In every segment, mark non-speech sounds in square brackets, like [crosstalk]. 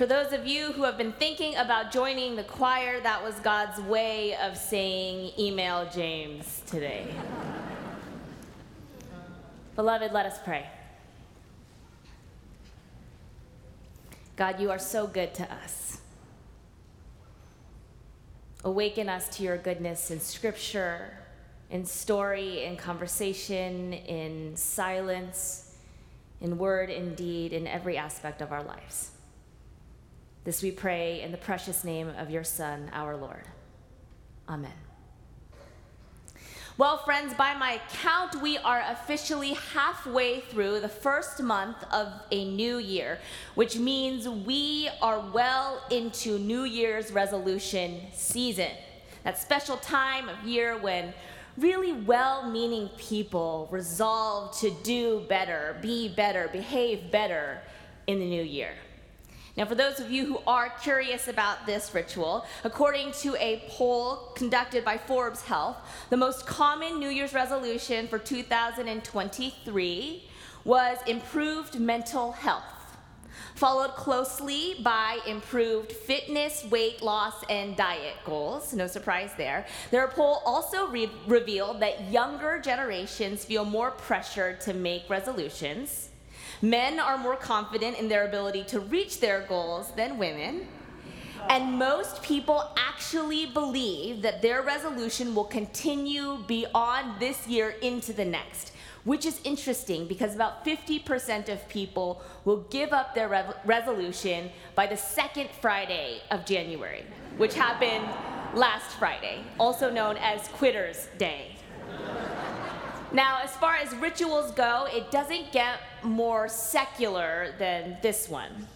For those of you who have been thinking about joining the choir, that was God's way of saying, email James today. [laughs] Beloved, let us pray. God, you are so good to us. Awaken us to your goodness in scripture, in story, in conversation, in silence, in word, in deed, in every aspect of our lives. This we pray in the precious name of your Son, our Lord. Amen. Well, friends, by my count, we are officially halfway through the first month of a new year, which means we are well into New Year's resolution season. That special time of year when really well meaning people resolve to do better, be better, behave better in the new year. Now, for those of you who are curious about this ritual, according to a poll conducted by Forbes Health, the most common New Year's resolution for 2023 was improved mental health, followed closely by improved fitness, weight loss, and diet goals. No surprise there. Their poll also re- revealed that younger generations feel more pressured to make resolutions Men are more confident in their ability to reach their goals than women. And most people actually believe that their resolution will continue beyond this year into the next, which is interesting because about 50% of people will give up their re- resolution by the second Friday of January, which happened last Friday, also known as Quitter's Day. Now, as far as rituals go, it doesn't get more secular than this one.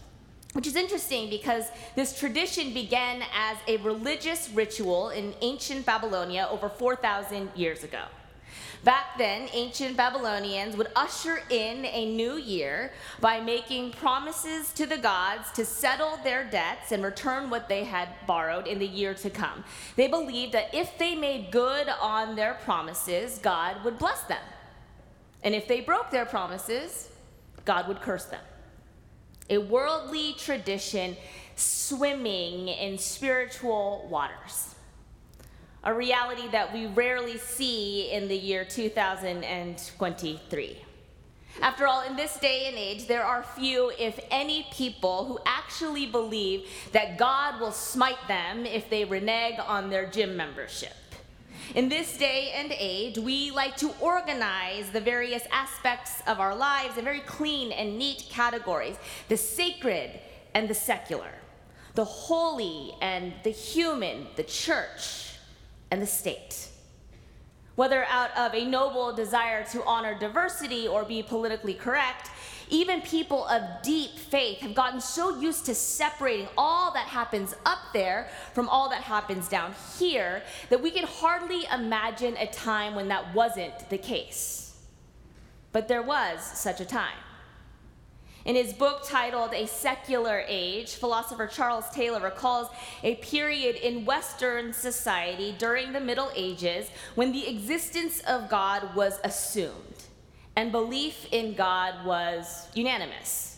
Which is interesting because this tradition began as a religious ritual in ancient Babylonia over 4,000 years ago. Back then, ancient Babylonians would usher in a new year by making promises to the gods to settle their debts and return what they had borrowed in the year to come. They believed that if they made good on their promises, God would bless them. And if they broke their promises, God would curse them. A worldly tradition swimming in spiritual waters a reality that we rarely see in the year 2023. After all, in this day and age, there are few, if any, people who actually believe that God will smite them if they renege on their gym membership. In this day and age, we like to organize the various aspects of our lives in very clean and neat categories the sacred and the secular, the holy and the human, the church and the state. Whether out of a noble desire to honor diversity or be politically correct, even people of deep faith have gotten so used to separating all that happens up there from all that happens down here that we can hardly imagine a time when that wasn't the case. But there was such a time. In his book titled A Secular Age, philosopher Charles Taylor recalls a period in Western society during the Middle Ages when the existence of God was assumed and belief in God was unanimous.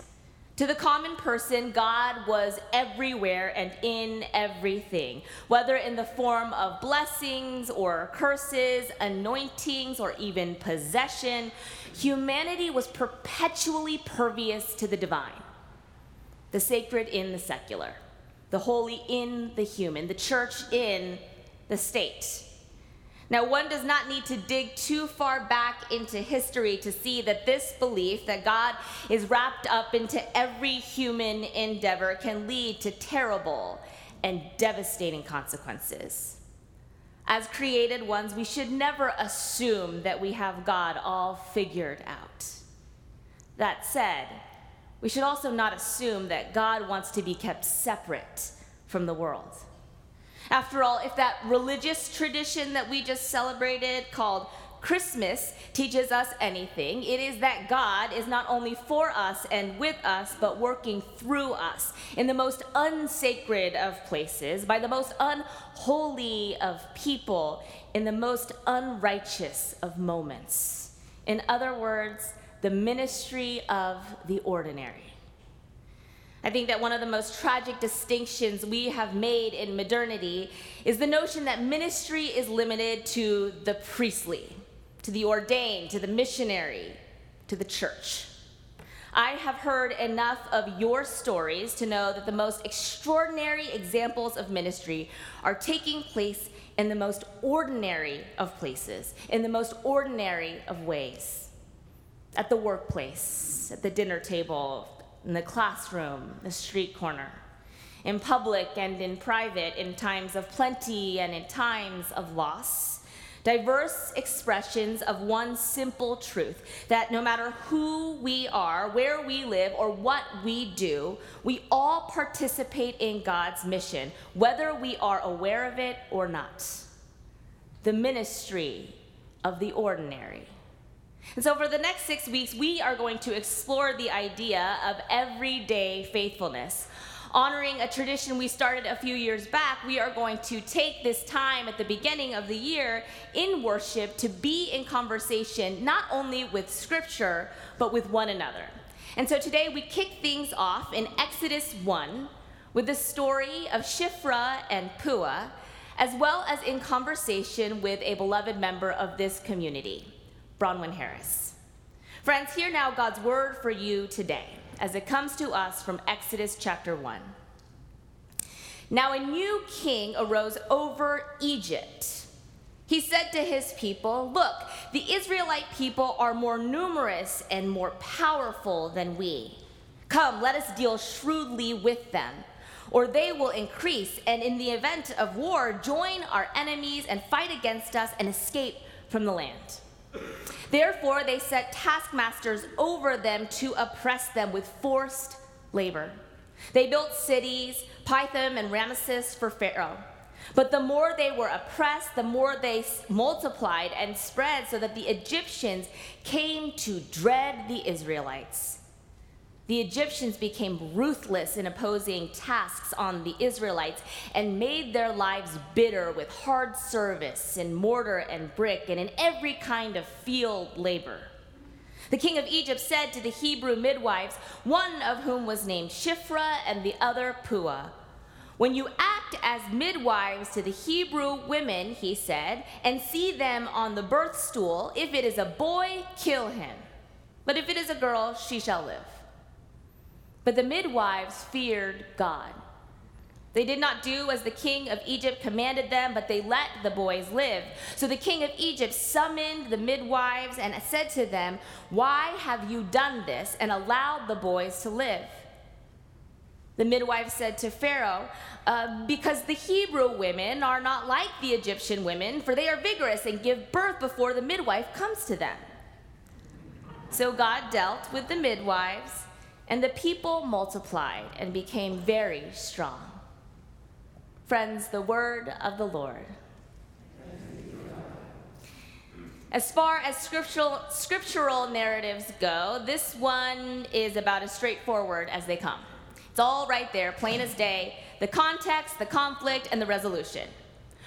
To the common person, God was everywhere and in everything, whether in the form of blessings or curses, anointings, or even possession. Humanity was perpetually pervious to the divine, the sacred in the secular, the holy in the human, the church in the state. Now, one does not need to dig too far back into history to see that this belief that God is wrapped up into every human endeavor can lead to terrible and devastating consequences. As created ones, we should never assume that we have God all figured out. That said, we should also not assume that God wants to be kept separate from the world. After all, if that religious tradition that we just celebrated called Christmas teaches us anything, it is that God is not only for us and with us, but working through us in the most unsacred of places, by the most unholy of people, in the most unrighteous of moments. In other words, the ministry of the ordinary. I think that one of the most tragic distinctions we have made in modernity is the notion that ministry is limited to the priestly, to the ordained, to the missionary, to the church. I have heard enough of your stories to know that the most extraordinary examples of ministry are taking place in the most ordinary of places, in the most ordinary of ways. At the workplace, at the dinner table, in the classroom, the street corner, in public and in private, in times of plenty and in times of loss. Diverse expressions of one simple truth that no matter who we are, where we live, or what we do, we all participate in God's mission, whether we are aware of it or not. The ministry of the ordinary. And so, for the next six weeks, we are going to explore the idea of everyday faithfulness. Honoring a tradition we started a few years back, we are going to take this time at the beginning of the year in worship to be in conversation not only with Scripture, but with one another. And so today we kick things off in Exodus 1 with the story of Shiphrah and Puah, as well as in conversation with a beloved member of this community. Bronwyn Harris. Friends, hear now God's word for you today as it comes to us from Exodus chapter 1. Now a new king arose over Egypt. He said to his people, Look, the Israelite people are more numerous and more powerful than we. Come, let us deal shrewdly with them, or they will increase, and in the event of war, join our enemies and fight against us and escape from the land. Therefore, they set taskmasters over them to oppress them with forced labor. They built cities, Pithom and Ramesses for Pharaoh. But the more they were oppressed, the more they multiplied and spread so that the Egyptians came to dread the Israelites. The Egyptians became ruthless in opposing tasks on the Israelites and made their lives bitter with hard service in mortar and brick and in every kind of field labor. The king of Egypt said to the Hebrew midwives, one of whom was named Shiphrah and the other Puah, When you act as midwives to the Hebrew women, he said, and see them on the birth stool, if it is a boy, kill him. But if it is a girl, she shall live. But the midwives feared God. They did not do as the king of Egypt commanded them, but they let the boys live. So the king of Egypt summoned the midwives and said to them, Why have you done this and allowed the boys to live? The midwife said to Pharaoh, uh, Because the Hebrew women are not like the Egyptian women, for they are vigorous and give birth before the midwife comes to them. So God dealt with the midwives and the people multiplied and became very strong. Friends, the word of the Lord. As far as scriptural, scriptural narratives go, this one is about as straightforward as they come. It's all right there, plain as day the context, the conflict, and the resolution.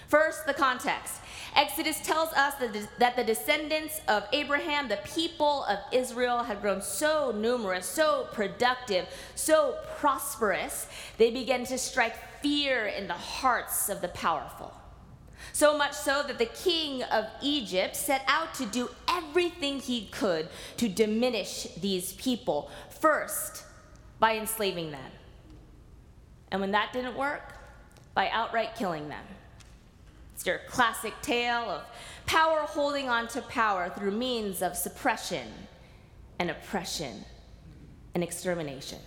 First, the context. Exodus tells us that the descendants of Abraham, the people of Israel, had grown so numerous, so productive, so prosperous, they began to strike fear in the hearts of the powerful. So much so that the king of Egypt set out to do everything he could to diminish these people, first by enslaving them. And when that didn't work, by outright killing them. It's your classic tale of power holding on to power through means of suppression and oppression and extermination.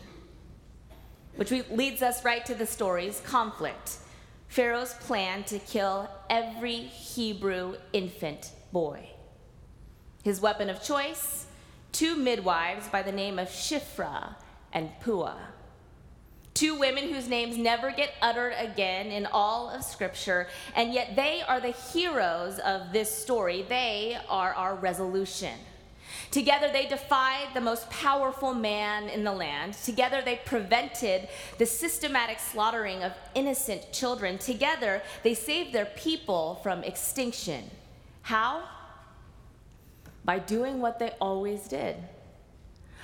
Which leads us right to the story's conflict Pharaoh's plan to kill every Hebrew infant boy. His weapon of choice two midwives by the name of Shiphrah and Puah. Two women whose names never get uttered again in all of Scripture, and yet they are the heroes of this story. They are our resolution. Together, they defied the most powerful man in the land. Together, they prevented the systematic slaughtering of innocent children. Together, they saved their people from extinction. How? By doing what they always did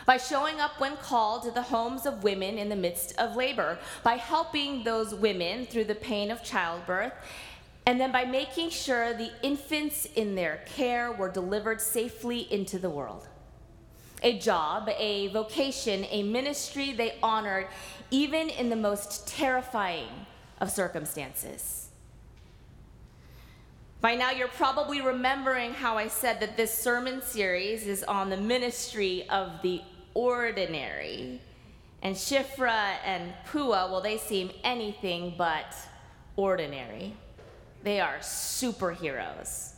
by showing up when called to the homes of women in the midst of labor, by helping those women through the pain of childbirth, and then by making sure the infants in their care were delivered safely into the world. A job, a vocation, a ministry they honored even in the most terrifying of circumstances. By now, you're probably remembering how I said that this sermon series is on the ministry of the ordinary. And Shiphrah and Puah, well, they seem anything but ordinary. They are superheroes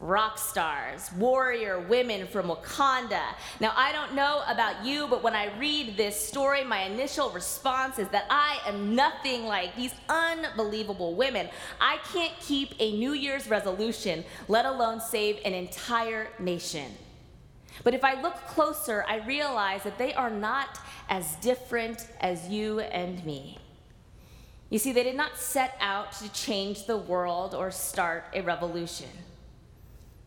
rock stars, warrior women from Wakanda. Now, I don't know about you, but when I read this story, my initial response is that I am nothing like these unbelievable women. I can't keep a New Year's resolution, let alone save an entire nation. But if I look closer, I realize that they are not as different as you and me. You see, they did not set out to change the world or start a revolution.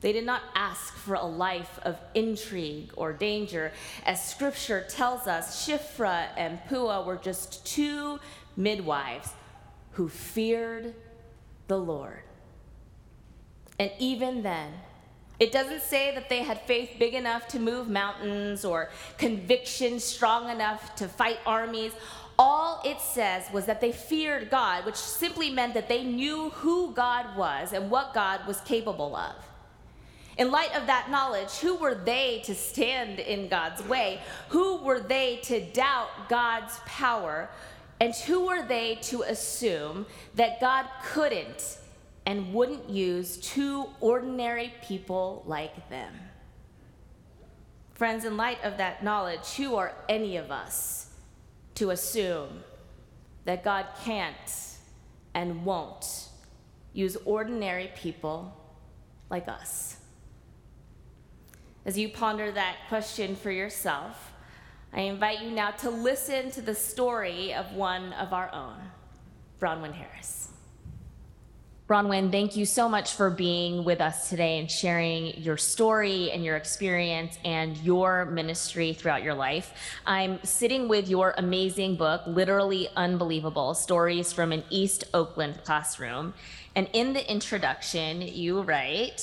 They did not ask for a life of intrigue or danger. As scripture tells us, Shiphrah and Puah were just two midwives who feared the Lord. And even then, it doesn't say that they had faith big enough to move mountains or conviction strong enough to fight armies. All it says was that they feared God, which simply meant that they knew who God was and what God was capable of. In light of that knowledge, who were they to stand in God's way? Who were they to doubt God's power? And who were they to assume that God couldn't and wouldn't use two ordinary people like them? Friends, in light of that knowledge, who are any of us to assume that God can't and won't use ordinary people like us? As you ponder that question for yourself, I invite you now to listen to the story of one of our own, Bronwyn Harris. Bronwyn, thank you so much for being with us today and sharing your story and your experience and your ministry throughout your life. I'm sitting with your amazing book, Literally Unbelievable Stories from an East Oakland Classroom. And in the introduction, you write,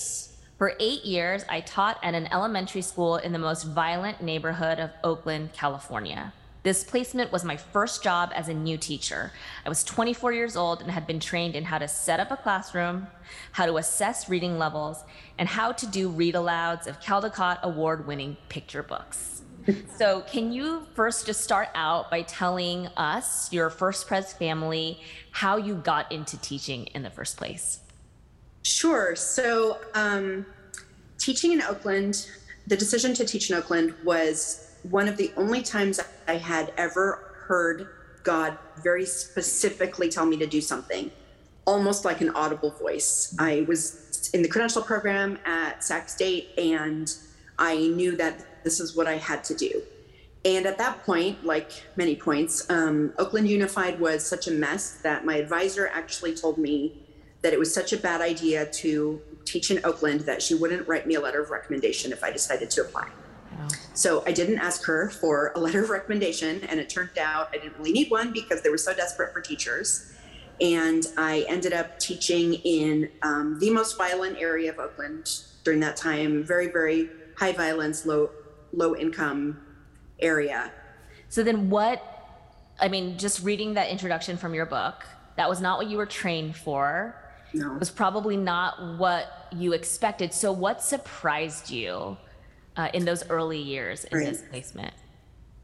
for eight years, I taught at an elementary school in the most violent neighborhood of Oakland, California. This placement was my first job as a new teacher. I was 24 years old and had been trained in how to set up a classroom, how to assess reading levels, and how to do read alouds of Caldecott award winning picture books. [laughs] so, can you first just start out by telling us, your First Pres family, how you got into teaching in the first place? Sure. So, um, teaching in Oakland, the decision to teach in Oakland was one of the only times I had ever heard God very specifically tell me to do something, almost like an audible voice. I was in the credential program at Sac State, and I knew that this is what I had to do. And at that point, like many points, um, Oakland Unified was such a mess that my advisor actually told me that it was such a bad idea to teach in Oakland that she wouldn't write me a letter of recommendation if I decided to apply. Wow. So I didn't ask her for a letter of recommendation, and it turned out I didn't really need one because they were so desperate for teachers. And I ended up teaching in um, the most violent area of Oakland during that time, very, very high violence, low, low income area. So then, what? I mean, just reading that introduction from your book, that was not what you were trained for no. was probably not what you expected. So, what surprised you uh, in those early years in right. this placement?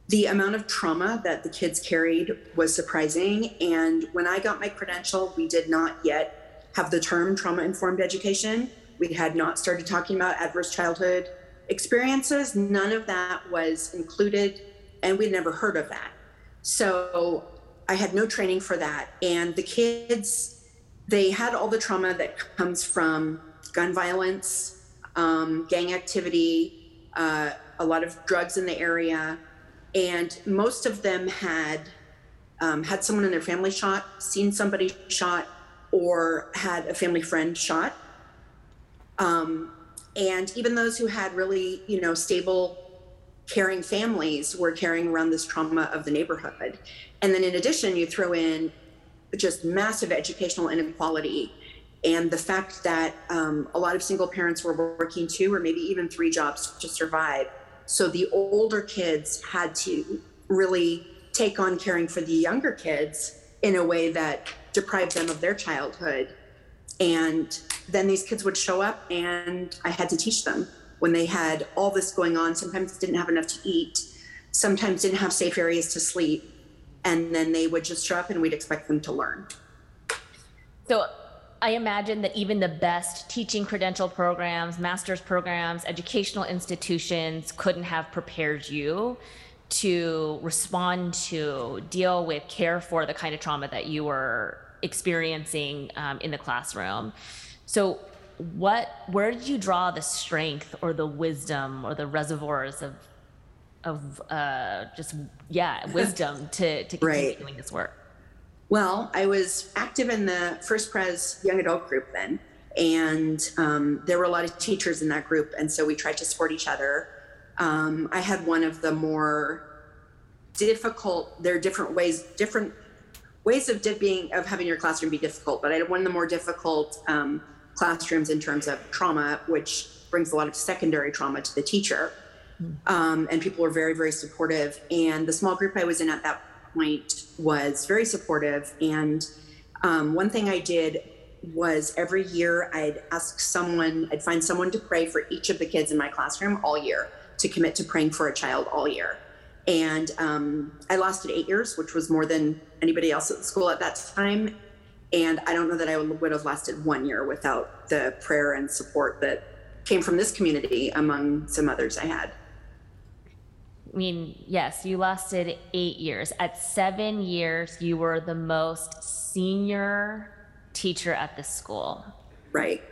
The amount of trauma that the kids carried was surprising. And when I got my credential, we did not yet have the term trauma informed education. We had not started talking about adverse childhood experiences. None of that was included, and we'd never heard of that. So I had no training for that. And the kids they had all the trauma that comes from gun violence, um, gang activity, uh, a lot of drugs in the area, and most of them had um, had someone in their family shot, seen somebody shot, or had a family friend shot. Um, and even those who had really, you know, stable caring families were carrying around this trauma of the neighborhood. And then in addition, you throw in just massive educational inequality and the fact that um, a lot of single parents were working two or maybe even three jobs to survive. So the older kids had to really take on caring for the younger kids in a way that deprived them of their childhood. And then these kids would show up and I had to teach them when they had all this going on, sometimes didn't have enough to eat, sometimes didn't have safe areas to sleep. And then they would just show up and we'd expect them to learn. So I imagine that even the best teaching credential programs, master's programs, educational institutions couldn't have prepared you to respond to, deal with, care for the kind of trauma that you were experiencing um, in the classroom. So, what, where did you draw the strength or the wisdom or the reservoirs of, of uh, just yeah, wisdom to to continue right. doing this work? Well, I was active in the First Pres young adult group then, and um, there were a lot of teachers in that group, and so we tried to support each other. Um, I had one of the more difficult. There are different ways, different ways of being of having your classroom be difficult, but I had one of the more difficult um, classrooms in terms of trauma, which brings a lot of secondary trauma to the teacher. Hmm. Um, and people were very, very supportive. And the small group I was in at that point was very supportive. And um, one thing I did was every year I'd ask someone, I'd find someone to pray for each of the kids in my classroom all year to commit to praying for a child all year. And um, I lasted eight years, which was more than anybody else at the school at that time. And I don't know that I would have lasted one year without the prayer and support that came from this community among some others I had. I mean, yes, you lasted eight years. At seven years, you were the most senior teacher at the school. Right.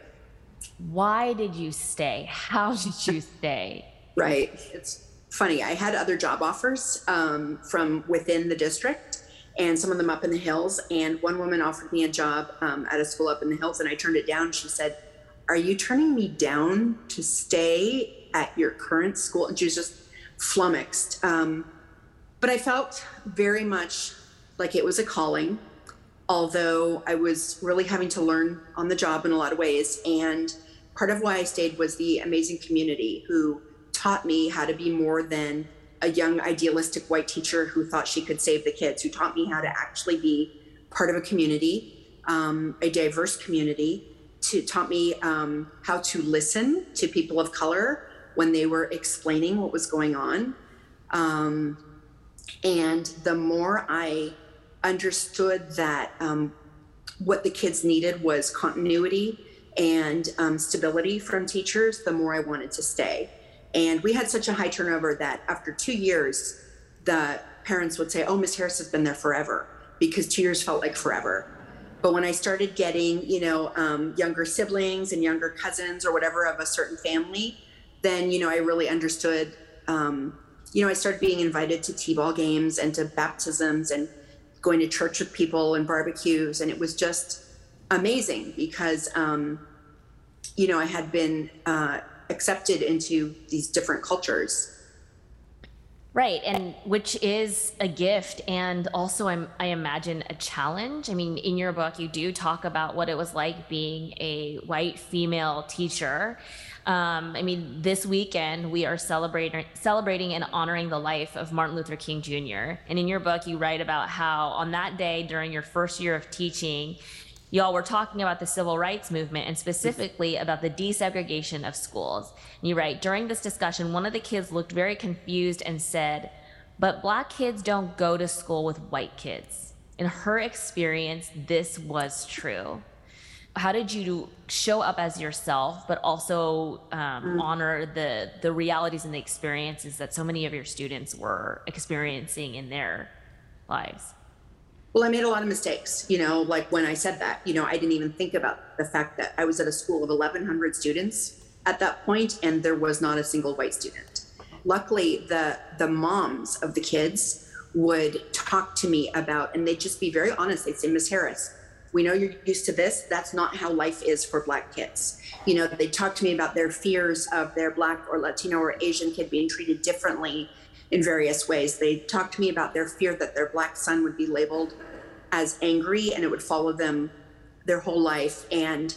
Why did you stay? How [laughs] did you stay? Right. It's funny. I had other job offers um, from within the district and some of them up in the hills. And one woman offered me a job um, at a school up in the hills, and I turned it down. She said, Are you turning me down to stay at your current school? And she was just flummoxed. Um, but I felt very much like it was a calling, although I was really having to learn on the job in a lot of ways. And part of why I stayed was the amazing community who taught me how to be more than a young idealistic white teacher who thought she could save the kids, who taught me how to actually be part of a community, um, a diverse community, to taught me um, how to listen to people of color when they were explaining what was going on. Um, and the more I understood that um, what the kids needed was continuity and um, stability from teachers, the more I wanted to stay. And we had such a high turnover that after two years, the parents would say, Oh, Miss Harris has been there forever because two years felt like forever. But when I started getting, you know, um, younger siblings and younger cousins or whatever of a certain family, then you know I really understood. Um, you know, I started being invited to t-ball games and to baptisms and going to church with people and barbecues, and it was just amazing because um, you know I had been uh, accepted into these different cultures. Right, and which is a gift and also I'm, I imagine a challenge. I mean, in your book, you do talk about what it was like being a white female teacher. Um, I mean, this weekend we are celebrating celebrating and honoring the life of Martin Luther King Jr. And in your book, you write about how on that day during your first year of teaching, y'all were talking about the civil rights movement and specifically about the desegregation of schools. And you write during this discussion, one of the kids looked very confused and said, "But black kids don't go to school with white kids." In her experience, this was true how did you show up as yourself but also um, mm. honor the the realities and the experiences that so many of your students were experiencing in their lives? Well i made a lot of mistakes you know like when i said that you know i didn't even think about the fact that i was at a school of 1100 students at that point and there was not a single white student. Luckily the the moms of the kids would talk to me about and they'd just be very honest. They'd say miss harris we know you're used to this. That's not how life is for Black kids. You know, they talk to me about their fears of their Black or Latino or Asian kid being treated differently in various ways. They talk to me about their fear that their Black son would be labeled as angry and it would follow them their whole life. And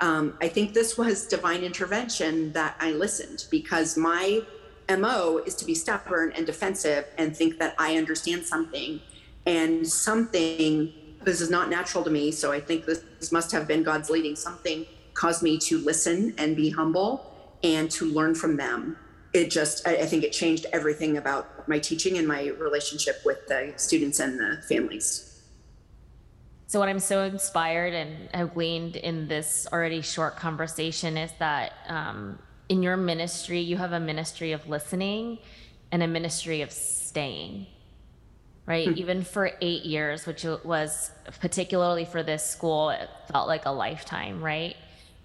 um, I think this was divine intervention that I listened because my MO is to be stubborn and defensive and think that I understand something. And something, this is not natural to me. So I think this, this must have been God's leading. Something caused me to listen and be humble and to learn from them. It just, I, I think it changed everything about my teaching and my relationship with the students and the families. So, what I'm so inspired and have gleaned in this already short conversation is that um, in your ministry, you have a ministry of listening and a ministry of staying, right? Hmm. Even for eight years, which was particularly for this school, it felt like a lifetime, right?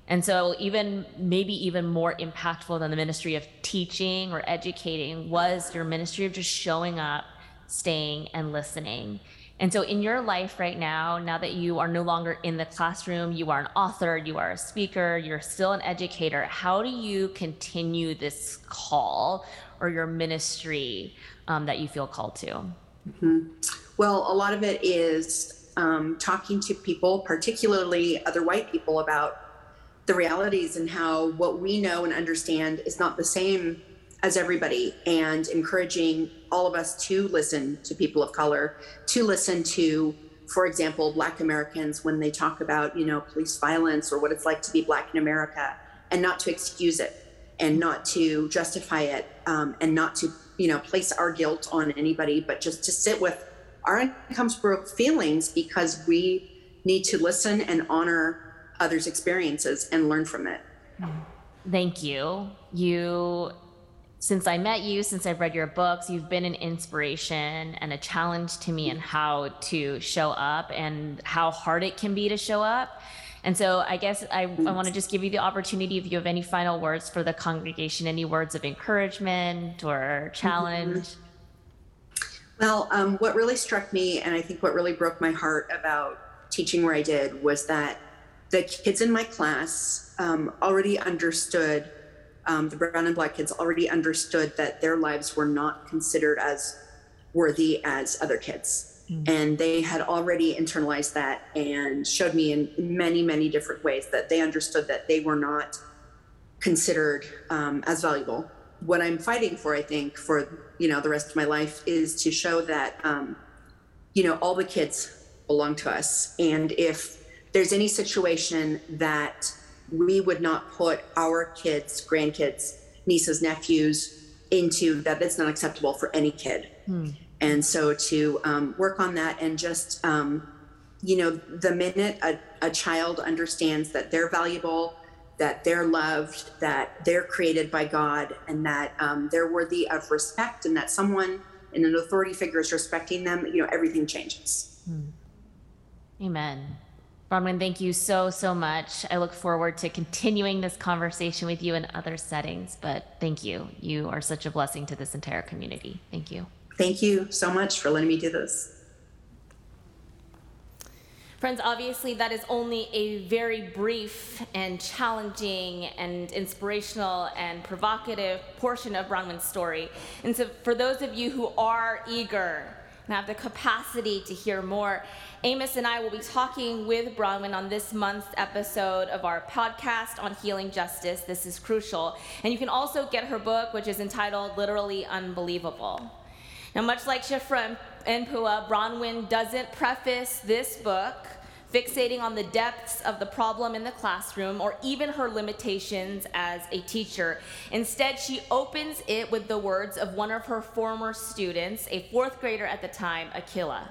And so, even maybe even more impactful than the ministry of teaching or educating was your ministry of just showing up, staying, and listening. And so, in your life right now, now that you are no longer in the classroom, you are an author, you are a speaker, you're still an educator, how do you continue this call or your ministry um, that you feel called to? Mm-hmm. Well, a lot of it is um, talking to people, particularly other white people, about the realities and how what we know and understand is not the same as everybody and encouraging all of us to listen to people of color, to listen to, for example, Black Americans when they talk about, you know, police violence or what it's like to be Black in America, and not to excuse it and not to justify it um, and not to, you know, place our guilt on anybody, but just to sit with our uncomfortable feelings because we need to listen and honor others' experiences and learn from it. Thank you. You since I met you, since I've read your books, you've been an inspiration and a challenge to me in how to show up and how hard it can be to show up. And so I guess I, I want to just give you the opportunity if you have any final words for the congregation, any words of encouragement or challenge. Mm-hmm. Well, um, what really struck me, and I think what really broke my heart about teaching where I did, was that the kids in my class um, already understood um, the brown and black kids already understood that their lives were not considered as worthy as other kids. Mm. And they had already internalized that and showed me in many, many different ways that they understood that they were not considered um, as valuable. What I'm fighting for, I think, for you know the rest of my life is to show that um, you know all the kids belong to us, and if there's any situation that we would not put our kids, grandkids, nieces, nephews into that. That's not acceptable for any kid. Hmm. And so to um, work on that and just, um, you know, the minute a, a child understands that they're valuable, that they're loved, that they're created by God, and that um, they're worthy of respect, and that someone in an authority figure is respecting them, you know, everything changes. Hmm. Amen. Bronwyn, thank you so, so much. I look forward to continuing this conversation with you in other settings, but thank you. You are such a blessing to this entire community. Thank you. Thank you so much for letting me do this. Friends, obviously, that is only a very brief and challenging and inspirational and provocative portion of Bronwyn's story. And so, for those of you who are eager and have the capacity to hear more, Amos and I will be talking with Bronwyn on this month's episode of our podcast on healing justice. This is crucial. And you can also get her book, which is entitled Literally Unbelievable. Now, much like Shiphrah and Puah, Bronwyn doesn't preface this book fixating on the depths of the problem in the classroom or even her limitations as a teacher. Instead, she opens it with the words of one of her former students, a fourth grader at the time, Akila.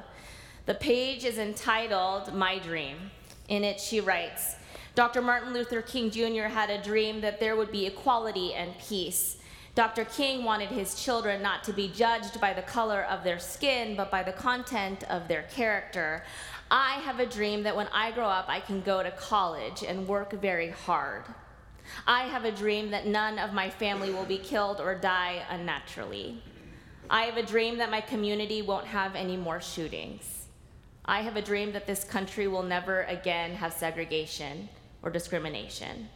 The page is entitled My Dream. In it, she writes Dr. Martin Luther King Jr. had a dream that there would be equality and peace. Dr. King wanted his children not to be judged by the color of their skin, but by the content of their character. I have a dream that when I grow up, I can go to college and work very hard. I have a dream that none of my family will be killed or die unnaturally. I have a dream that my community won't have any more shootings. I have a dream that this country will never again have segregation or discrimination.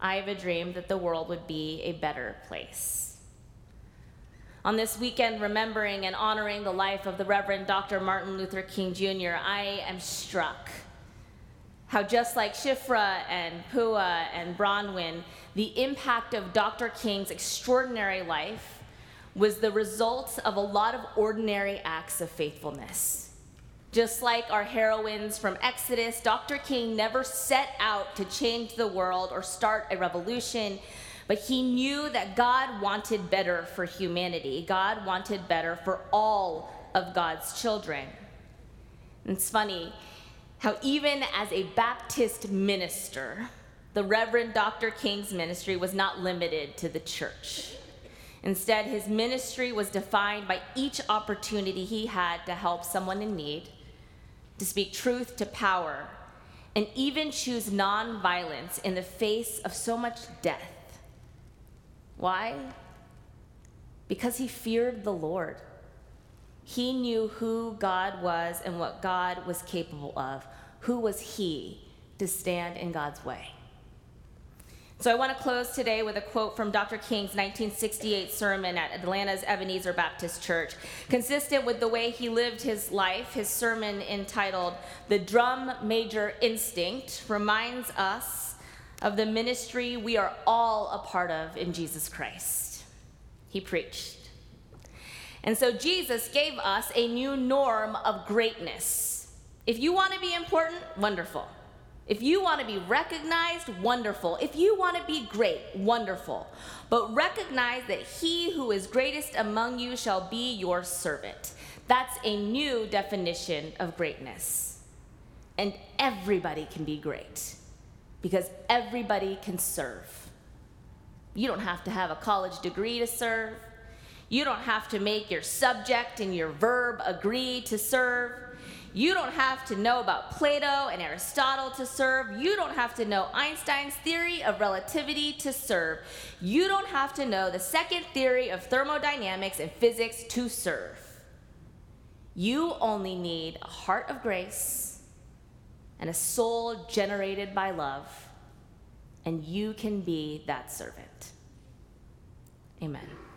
I have a dream that the world would be a better place. On this weekend, remembering and honoring the life of the Reverend Dr. Martin Luther King Jr., I am struck how, just like Shiphrah and Puah and Bronwyn, the impact of Dr. King's extraordinary life was the result of a lot of ordinary acts of faithfulness. Just like our heroines from Exodus, Dr. King never set out to change the world or start a revolution, but he knew that God wanted better for humanity. God wanted better for all of God's children. It's funny how, even as a Baptist minister, the Reverend Dr. King's ministry was not limited to the church. Instead, his ministry was defined by each opportunity he had to help someone in need to speak truth to power, and even choose nonviolence in the face of so much death. Why? Because he feared the Lord. He knew who God was and what God was capable of. Who was he to stand in God's way? So I want to close today with a quote from Dr. King's 1968 sermon at Atlanta's Ebenezer Baptist Church. Consistent with the way he lived his life, his sermon entitled The Drum Major Instinct reminds us of the ministry we are all a part of in Jesus Christ. He preached. And so Jesus gave us a new norm of greatness. If you want to be important, wonderful. If you want to be recognized, wonderful. If you want to be great, wonderful. But recognize that he who is greatest among you shall be your servant. That's a new definition of greatness. And everybody can be great because everybody can serve. You don't have to have a college degree to serve. You don't have to make your subject and your verb agree to serve. You don't have to know about Plato and Aristotle to serve. You don't have to know Einstein's theory of relativity to serve. You don't have to know the second theory of thermodynamics and physics to serve. You only need a heart of grace and a soul generated by love, and you can be that servant. Amen.